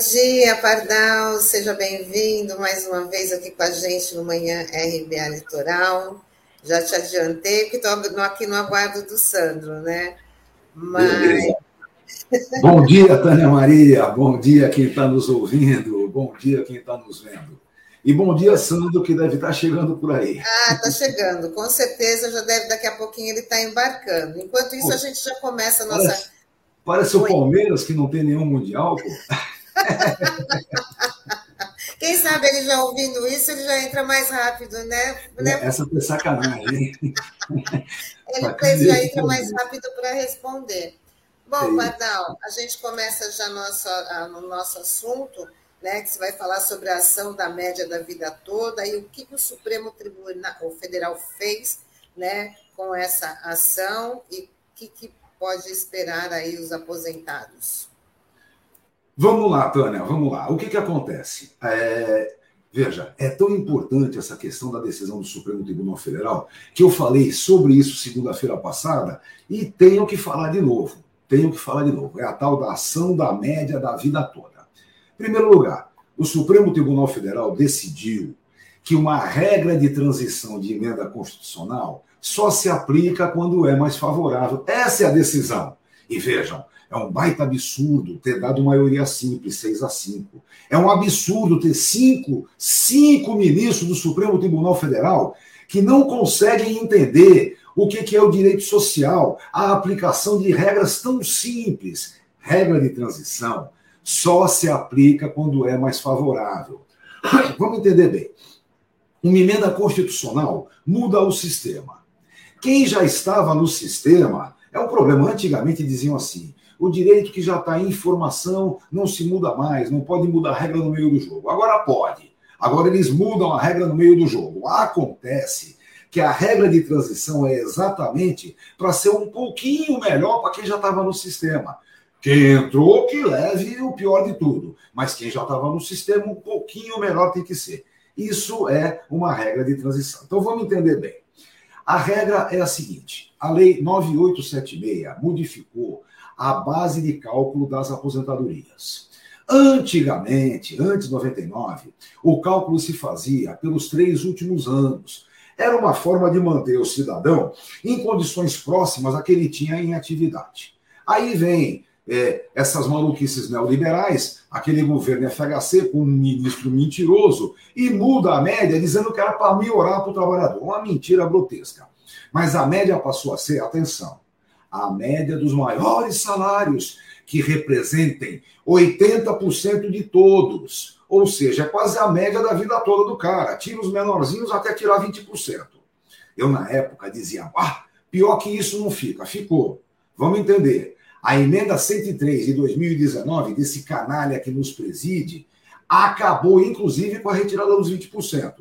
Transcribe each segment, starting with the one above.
Bom dia, Pardal. Seja bem-vindo mais uma vez aqui com a gente no Manhã RBA Litoral. Já te adiantei, porque estou aqui no aguardo do Sandro, né? Mas. Bom dia, Tânia Maria. Bom dia quem está nos ouvindo. Bom dia quem está nos vendo. E bom dia, Sandro, que deve estar tá chegando por aí. Ah, está chegando. Com certeza já deve, daqui a pouquinho ele está embarcando. Enquanto isso, a gente já começa a nossa. Parece, parece o Palmeiras, que não tem nenhum Mundial, pô. Quem sabe ele já ouvindo isso, ele já entra mais rápido, né? né? Essa foi sacanagem. ele já entra mais rápido para responder. Bom, Pardal, a gente começa já nosso, no nosso assunto, né? Que você vai falar sobre a ação da média da vida toda e o que, que o Supremo Tribunal Federal fez, né? Com essa ação e o que, que pode esperar aí os aposentados. Vamos lá, Tânia, vamos lá. O que, que acontece? É, veja, é tão importante essa questão da decisão do Supremo Tribunal Federal que eu falei sobre isso segunda-feira passada e tenho que falar de novo. Tenho que falar de novo. É a tal da ação da média da vida toda. Em primeiro lugar, o Supremo Tribunal Federal decidiu que uma regra de transição de emenda constitucional só se aplica quando é mais favorável. Essa é a decisão. E vejam, é um baita absurdo ter dado maioria simples, 6 a 5. É um absurdo ter cinco, cinco ministros do Supremo Tribunal Federal que não conseguem entender o que é o direito social, a aplicação de regras tão simples. Regra de transição só se aplica quando é mais favorável. Vamos entender bem. Uma emenda constitucional muda o sistema. Quem já estava no sistema é um problema. Antigamente diziam assim: o direito que já está em formação não se muda mais, não pode mudar a regra no meio do jogo. Agora pode. Agora eles mudam a regra no meio do jogo. Acontece que a regra de transição é exatamente para ser um pouquinho melhor para quem já estava no sistema. Quem entrou, que leve o pior de tudo. Mas quem já estava no sistema, um pouquinho melhor tem que ser. Isso é uma regra de transição. Então vamos entender bem. A regra é a seguinte: a Lei 9876 modificou a base de cálculo das aposentadorias. Antigamente, antes de 99, o cálculo se fazia pelos três últimos anos. Era uma forma de manter o cidadão em condições próximas a que ele tinha em atividade. Aí vem é, essas maluquices neoliberais, aquele governo FHC com um ministro mentiroso, e muda a média dizendo que era para melhorar para o trabalhador. Uma mentira grotesca. Mas a média passou a ser, atenção, a média dos maiores salários, que representem 80% de todos. Ou seja, é quase a média da vida toda do cara. Tira os menorzinhos até tirar 20%. Eu, na época, dizia: ah, pior que isso não fica. Ficou. Vamos entender. A emenda 103 de 2019, desse canalha que nos preside, acabou, inclusive, com a retirada dos 20%.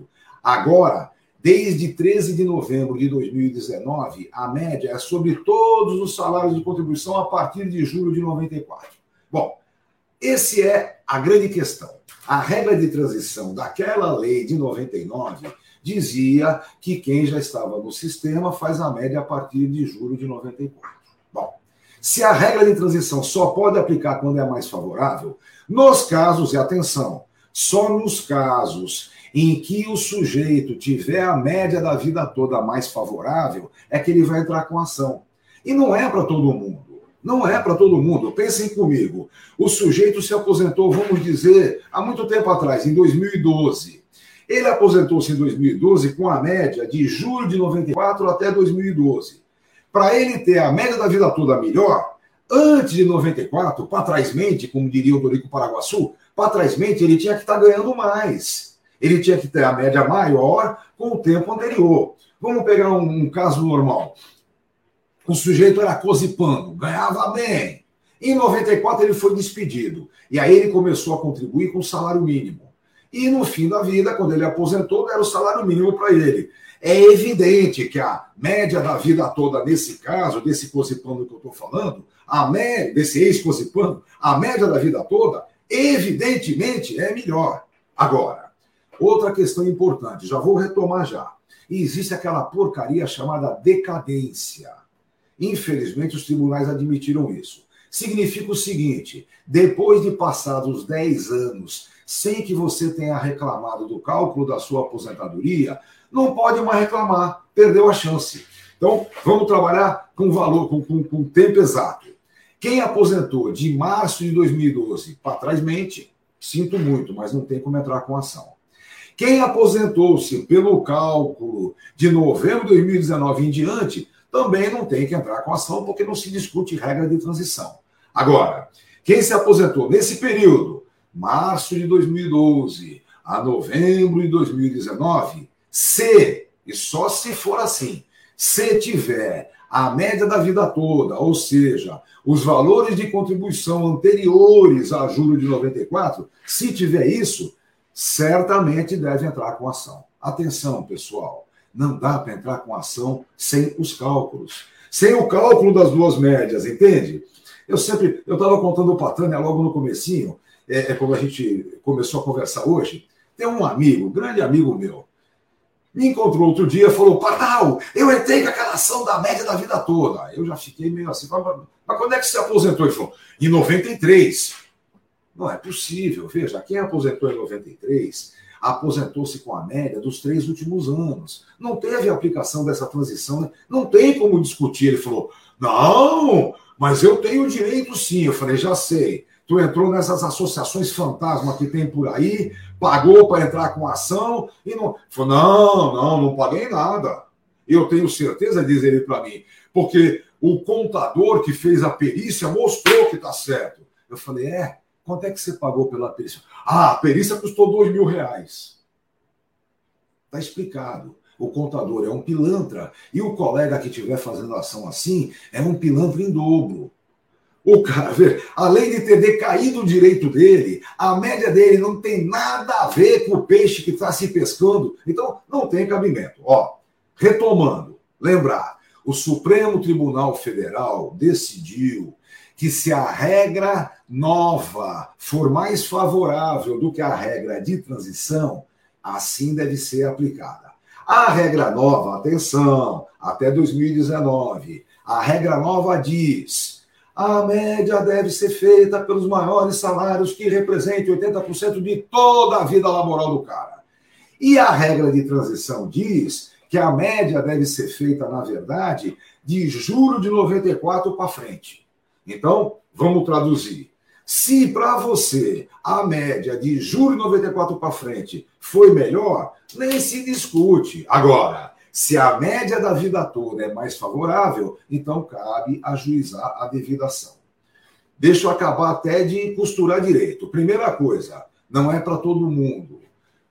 Agora, Desde 13 de novembro de 2019, a média é sobre todos os salários de contribuição a partir de julho de 94. Bom, esse é a grande questão. A regra de transição daquela lei de 99 dizia que quem já estava no sistema faz a média a partir de julho de 94. Bom, se a regra de transição só pode aplicar quando é mais favorável, nos casos, e atenção, só nos casos em que o sujeito tiver a média da vida toda mais favorável, é que ele vai entrar com ação. E não é para todo mundo. Não é para todo mundo. Pensem comigo. O sujeito se aposentou, vamos dizer, há muito tempo atrás, em 2012. Ele aposentou-se em 2012 com a média de julho de 94 até 2012. Para ele ter a média da vida toda melhor, antes de 94, para trás mente, como diria o Dorico Paraguaçu, para trás mente ele tinha que estar tá ganhando mais ele tinha que ter a média maior com o tempo anterior. Vamos pegar um, um caso normal. O sujeito era cozipando, ganhava bem. Em 94 ele foi despedido. E aí ele começou a contribuir com o salário mínimo. E no fim da vida, quando ele aposentou, deram o salário mínimo para ele. É evidente que a média da vida toda, nesse caso, desse cozipando que eu estou falando, a média, desse ex-cozipando, a média da vida toda, evidentemente é melhor. Agora, Outra questão importante, já vou retomar já. E existe aquela porcaria chamada decadência. Infelizmente, os tribunais admitiram isso. significa o seguinte: depois de passados 10 anos sem que você tenha reclamado do cálculo da sua aposentadoria, não pode mais reclamar, perdeu a chance. Então, vamos trabalhar com valor, com, com, com tempo exato. Quem aposentou de março de 2012 para trás mente, sinto muito, mas não tem como entrar com ação. Quem aposentou-se pelo cálculo de novembro de 2019 em diante, também não tem que entrar com ação, porque não se discute regra de transição. Agora, quem se aposentou nesse período, março de 2012 a novembro de 2019, se, e só se for assim, se tiver a média da vida toda, ou seja, os valores de contribuição anteriores a julho de 94, se tiver isso, certamente deve entrar com ação. Atenção, pessoal, não dá para entrar com ação sem os cálculos, sem o cálculo das duas médias, entende? Eu sempre, eu estava contando para a Tânia logo no comecinho, é, é como a gente começou a conversar hoje, tem um amigo, grande amigo meu, me encontrou outro dia e falou: Pardal, eu entrei com aquela ação da média da vida toda. Eu já fiquei meio assim, mas quando é que você aposentou? Ele falou: em 93. Não é possível. Veja, quem aposentou em 93 aposentou-se com a média dos três últimos anos. Não teve aplicação dessa transição, né? não tem como discutir. Ele falou: não, mas eu tenho direito sim. Eu falei: já sei. Tu entrou nessas associações fantasma que tem por aí, pagou para entrar com ação e não. Falou, não, não, não paguei nada. Eu tenho certeza, diz ele para mim, porque o contador que fez a perícia mostrou que está certo. Eu falei, é, quanto é que você pagou pela perícia? Ah, a perícia custou dois mil reais. Está explicado. O contador é um pilantra e o colega que estiver fazendo ação assim é um pilantra em dobro. O cara, além de ter decaído o direito dele, a média dele não tem nada a ver com o peixe que está se pescando. Então, não tem cabimento. Ó, retomando, lembrar, o Supremo Tribunal Federal decidiu que se a regra nova for mais favorável do que a regra de transição, assim deve ser aplicada. A regra nova, atenção, até 2019, a regra nova diz a média deve ser feita pelos maiores salários que representem 80% de toda a vida laboral do cara. E a regra de transição diz que a média deve ser feita, na verdade, de julho de 94 para frente. Então, vamos traduzir. Se para você a média de julho de 94 para frente foi melhor, nem se discute. Agora, se a média da vida toda é mais favorável, então cabe ajuizar a devida ação. Deixa eu acabar até de costurar direito. Primeira coisa, não é para todo mundo.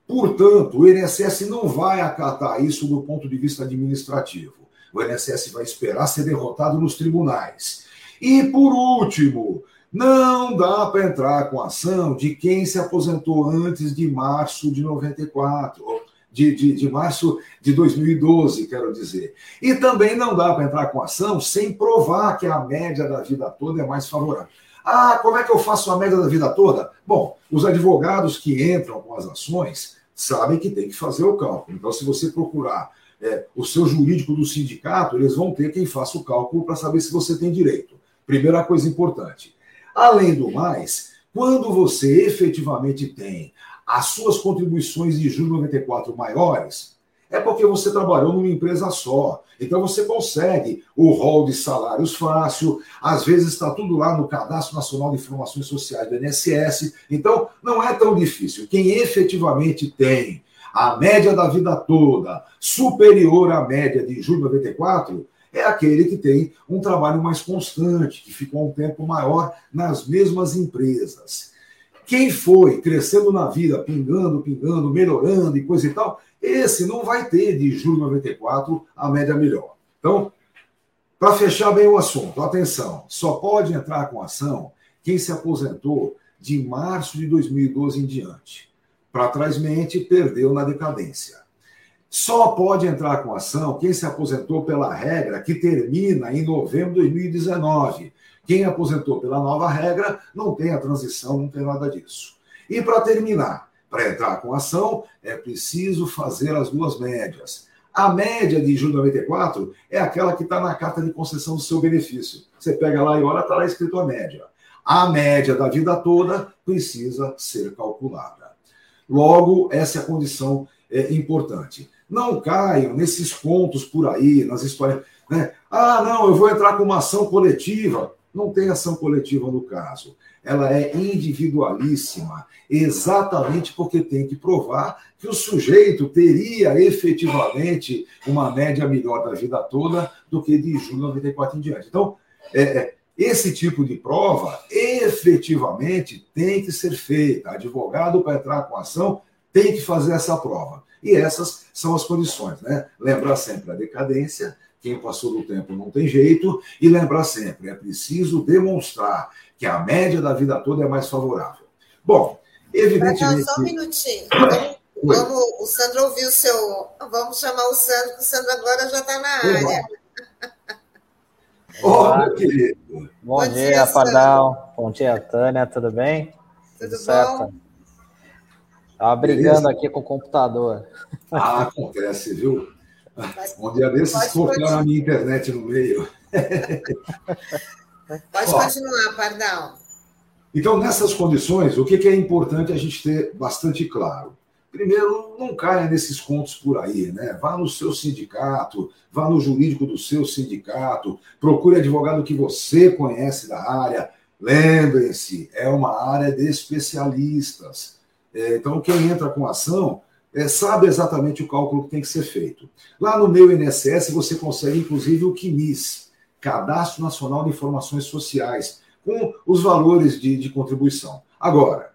Portanto, o INSS não vai acatar isso do ponto de vista administrativo. O INSS vai esperar ser derrotado nos tribunais. E, por último, não dá para entrar com ação de quem se aposentou antes de março de 94, de, de, de março de 2012, quero dizer. E também não dá para entrar com ação sem provar que a média da vida toda é mais favorável. Ah, como é que eu faço a média da vida toda? Bom, os advogados que entram com as ações sabem que tem que fazer o cálculo. Então, se você procurar é, o seu jurídico do sindicato, eles vão ter quem faça o cálculo para saber se você tem direito. Primeira coisa importante. Além do mais, quando você efetivamente tem as suas contribuições de julho 94 maiores, é porque você trabalhou numa empresa só. Então você consegue o rol de salários fácil, às vezes está tudo lá no Cadastro Nacional de Informações Sociais do INSS. Então não é tão difícil. Quem efetivamente tem a média da vida toda superior à média de julho 94 é aquele que tem um trabalho mais constante, que ficou um tempo maior nas mesmas empresas. Quem foi crescendo na vida, pingando, pingando, melhorando e coisa e tal, esse não vai ter de julho de 94 a média melhor. Então, para fechar bem o assunto, atenção, só pode entrar com ação quem se aposentou de março de 2012 em diante. Para trás mente, perdeu na decadência. Só pode entrar com ação quem se aposentou pela regra que termina em novembro de 2019 quem aposentou pela nova regra não tem a transição, não tem nada disso. E para terminar, para entrar com ação, é preciso fazer as duas médias. A média de julho de 94 é aquela que está na carta de concessão do seu benefício. Você pega lá e olha, está lá escrito a média. A média da vida toda precisa ser calculada. Logo, essa é a condição é, importante. Não caiam nesses contos por aí, nas histórias. Né? Ah, não, eu vou entrar com uma ação coletiva. Não tem ação coletiva no caso. Ela é individualíssima, exatamente porque tem que provar que o sujeito teria efetivamente uma média melhor da vida toda do que de julho de 94 em diante. Então, é, é, esse tipo de prova efetivamente tem que ser feita. Advogado, para entrar com ação, tem que fazer essa prova. E essas são as condições, né? Lembrar sempre a decadência, quem passou do tempo não tem jeito, e lembrar sempre, é preciso demonstrar que a média da vida toda é mais favorável. Bom, evidentemente. só um minutinho. Vamos, o Sandro ouviu o seu. Vamos chamar o Sandro, que o Sandro agora já está na área. Meu querido. Bom, bom dia, dia Pardal. Bom dia, Tânia. Tudo bem? Tudo, Tudo certo? Estava brigando Beleza. aqui com o computador. Ah, acontece, viu? Um dia desses cortaram a minha internet no meio. Pode Ó, continuar, Pardal. Então, nessas condições, o que é importante a gente ter bastante claro? Primeiro, não caia nesses contos por aí, né? Vá no seu sindicato, vá no jurídico do seu sindicato, procure advogado que você conhece da área. Lembrem-se, é uma área de especialistas. É, então, quem entra com ação é, sabe exatamente o cálculo que tem que ser feito. Lá no meu INSS você consegue, inclusive, o QNIS, Cadastro Nacional de Informações Sociais, com os valores de, de contribuição. Agora,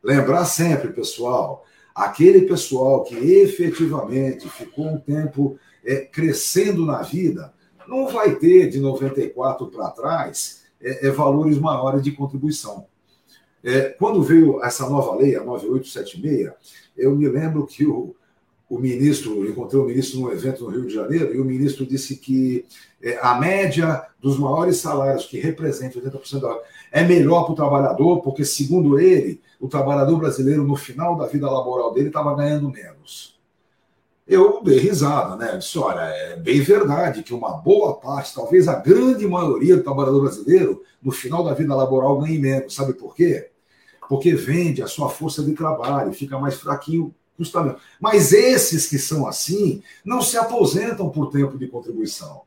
lembrar sempre, pessoal, aquele pessoal que efetivamente ficou um tempo é, crescendo na vida, não vai ter de 94 para trás é, é, valores maiores de contribuição. É, quando veio essa nova lei, a 9876, eu me lembro que o, o ministro, encontrei o ministro num evento no Rio de Janeiro, e o ministro disse que é, a média dos maiores salários, que representa 80% da é melhor para o trabalhador, porque, segundo ele, o trabalhador brasileiro, no final da vida laboral dele, estava ganhando menos. Eu dei risada, né? disse, olha, é bem verdade que uma boa parte, talvez a grande maioria do trabalhador brasileiro, no final da vida laboral ganhe menos. Sabe por quê? Porque vende a sua força de trabalho, fica mais fraquinho, custa menos. Mas esses que são assim, não se aposentam por tempo de contribuição.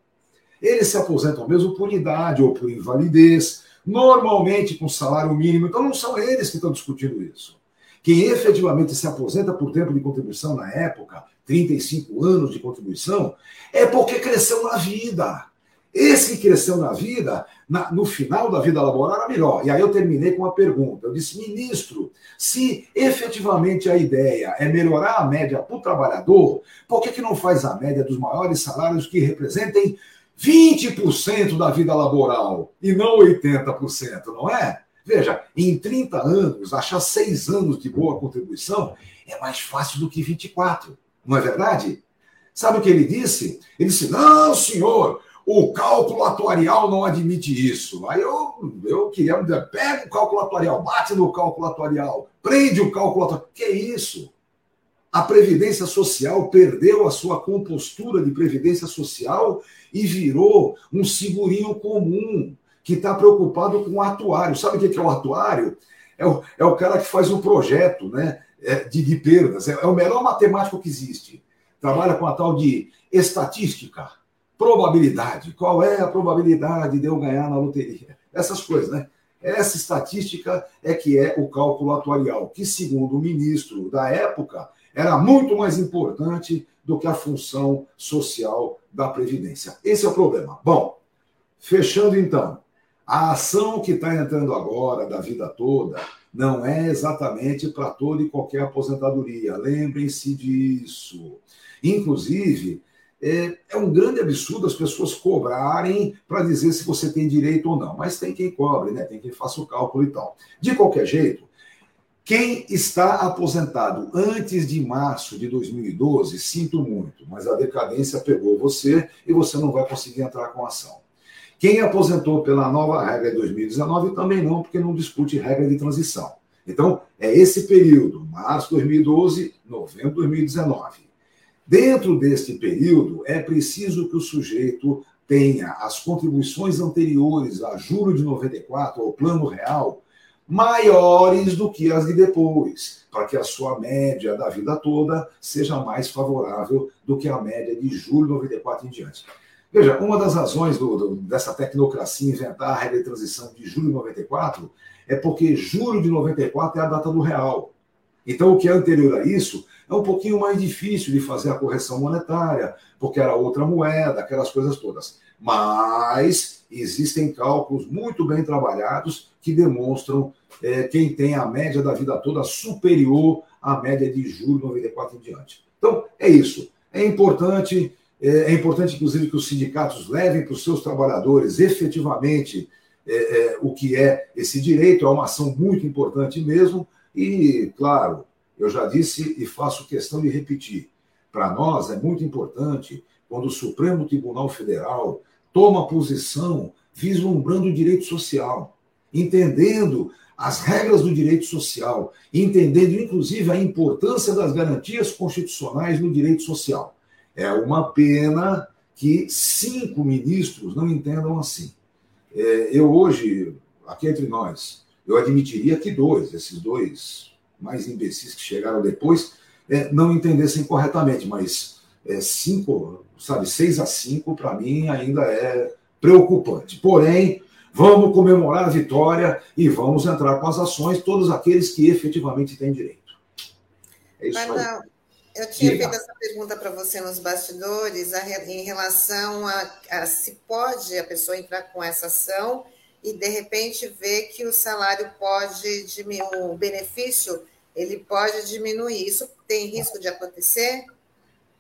Eles se aposentam mesmo por idade ou por invalidez, normalmente com salário mínimo. Então não são eles que estão discutindo isso. Quem efetivamente se aposenta por tempo de contribuição na época, 35 anos de contribuição, é porque cresceu na vida. Esse que cresceu na vida, na, no final da vida laboral, era melhor. E aí eu terminei com uma pergunta. Eu disse, ministro, se efetivamente a ideia é melhorar a média para o trabalhador, por que, que não faz a média dos maiores salários que representem 20% da vida laboral e não 80%, não é? Veja, em 30 anos, achar 6 anos de boa contribuição é mais fácil do que 24, não é verdade? Sabe o que ele disse? Ele disse: não, senhor, o cálculo atuarial não admite isso. Aí eu, eu queria dizer, pega o cálculo atuarial, bate no cálculo atuarial, prende o cálculo atuarial. Que isso? A Previdência Social perdeu a sua compostura de Previdência Social e virou um segurinho comum que está preocupado com o atuário. Sabe o que é o atuário? É o, é o cara que faz o projeto né, é, de, de perdas. É, é o melhor matemático que existe. Trabalha com a tal de estatística probabilidade. Qual é a probabilidade de eu ganhar na loteria? Essas coisas, né? Essa estatística é que é o cálculo atuarial, que, segundo o ministro da época, era muito mais importante do que a função social da Previdência. Esse é o problema. Bom, fechando então, a ação que está entrando agora, da vida toda, não é exatamente para toda e qualquer aposentadoria. Lembrem-se disso. Inclusive, é, é, um grande absurdo as pessoas cobrarem para dizer se você tem direito ou não. Mas tem quem cobre, né? tem quem faça o cálculo e tal. De qualquer jeito, quem está aposentado antes de março de 2012, sinto muito, mas a decadência pegou você e você não vai conseguir entrar com ação. Quem aposentou pela nova regra de 2019 também não, porque não discute regra de transição. Então, é esse período, março de 2012, novembro de 2019 Dentro deste período, é preciso que o sujeito tenha as contribuições anteriores a julho de 94, ao Plano Real, maiores do que as de depois, para que a sua média da vida toda seja mais favorável do que a média de julho de 94 em diante. Veja, uma das razões do, do, dessa tecnocracia inventar a regra de transição de julho de 94 é porque julho de 94 é a data do real. Então, o que é anterior a isso é um pouquinho mais difícil de fazer a correção monetária, porque era outra moeda, aquelas coisas todas. Mas existem cálculos muito bem trabalhados que demonstram é, quem tem a média da vida toda superior à média de julho de 94 em diante. Então, é isso. É importante, é, é importante, inclusive, que os sindicatos levem para os seus trabalhadores efetivamente é, é, o que é esse direito, é uma ação muito importante mesmo, e, claro, eu já disse e faço questão de repetir: para nós é muito importante quando o Supremo Tribunal Federal toma posição vislumbrando o direito social, entendendo as regras do direito social, entendendo inclusive a importância das garantias constitucionais no direito social. É uma pena que cinco ministros não entendam assim. É, eu hoje, aqui entre nós, eu admitiria que dois, esses dois mais imbecis que chegaram depois, é, não entendessem corretamente, mas é, cinco, sabe, seis a cinco, para mim, ainda é preocupante. Porém, vamos comemorar a vitória e vamos entrar com as ações, todos aqueles que efetivamente têm direito. É isso aí. Eu tinha feito essa pergunta para você nos bastidores em relação a, a, se pode a pessoa entrar com essa ação e de repente ver que o salário pode diminuir, o benefício ele pode diminuir. Isso tem risco de acontecer?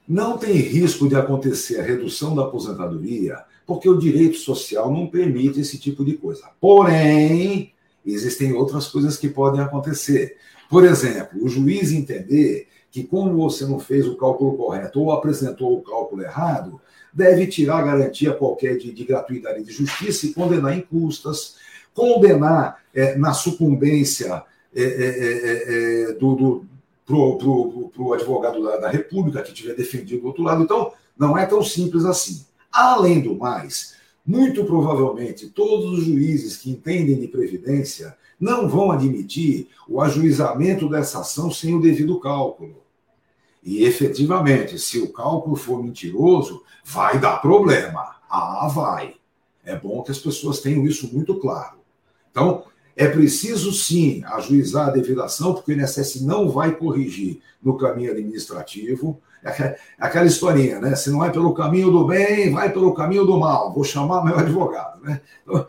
Não tem risco de acontecer a redução da aposentadoria, porque o direito social não permite esse tipo de coisa. Porém, existem outras coisas que podem acontecer. Por exemplo, o juiz entender que, como você não fez o cálculo correto ou apresentou o cálculo errado, deve tirar garantia qualquer de, de gratuidade de justiça e condenar em custas, condenar é, na sucumbência é, é, é, é do, do para o advogado da, da, República que tiver defendido do outro lado. Então, não é tão simples assim. Além do mais, muito provavelmente todos os juízes que entendem de previdência não vão admitir o ajuizamento dessa ação sem o devido cálculo. E efetivamente, se o cálculo for mentiroso, vai dar problema. Ah, vai. É bom que as pessoas tenham isso muito claro. Então, é preciso sim ajuizar a devidação, porque o INSS não vai corrigir no caminho administrativo. É aquela historinha, né? Se não é pelo caminho do bem, vai pelo caminho do mal. Vou chamar meu advogado, né? Então,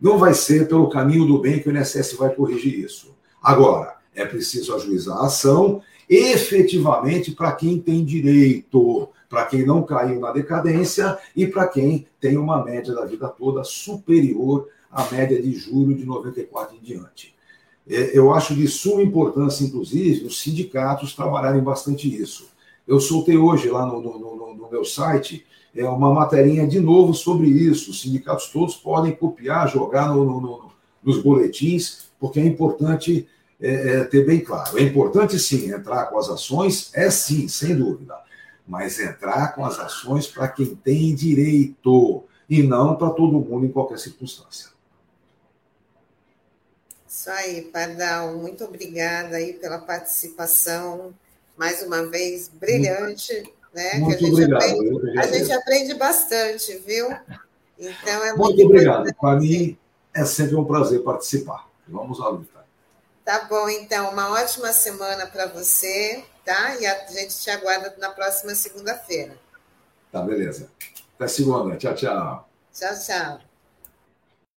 não vai ser pelo caminho do bem que o INSS vai corrigir isso. Agora, é preciso ajuizar a ação efetivamente para quem tem direito, para quem não caiu na decadência e para quem tem uma média da vida toda superior à média de julho de 94 em diante. É, eu acho de suma importância, inclusive, os sindicatos trabalharem bastante isso. Eu soltei hoje lá no, no, no, no meu site é, uma materinha de novo sobre isso. Os sindicatos todos podem copiar, jogar nos boletins, porque é importante é, é, ter bem claro. É importante sim entrar com as ações, é sim, sem dúvida, mas entrar com as ações para quem tem direito e não para todo mundo em qualquer circunstância. Isso aí, Pardal, muito obrigada aí pela participação, mais uma vez brilhante, né? Muito que a gente obrigado. Aprende, a gente aprende bastante, viu? Então é muito, muito obrigado. Para mim é sempre um prazer participar. Vamos à luta. Tá bom, então, uma ótima semana para você, tá? E a gente te aguarda na próxima segunda-feira. Tá, beleza. Até segunda. Tchau, tchau. Tchau, tchau.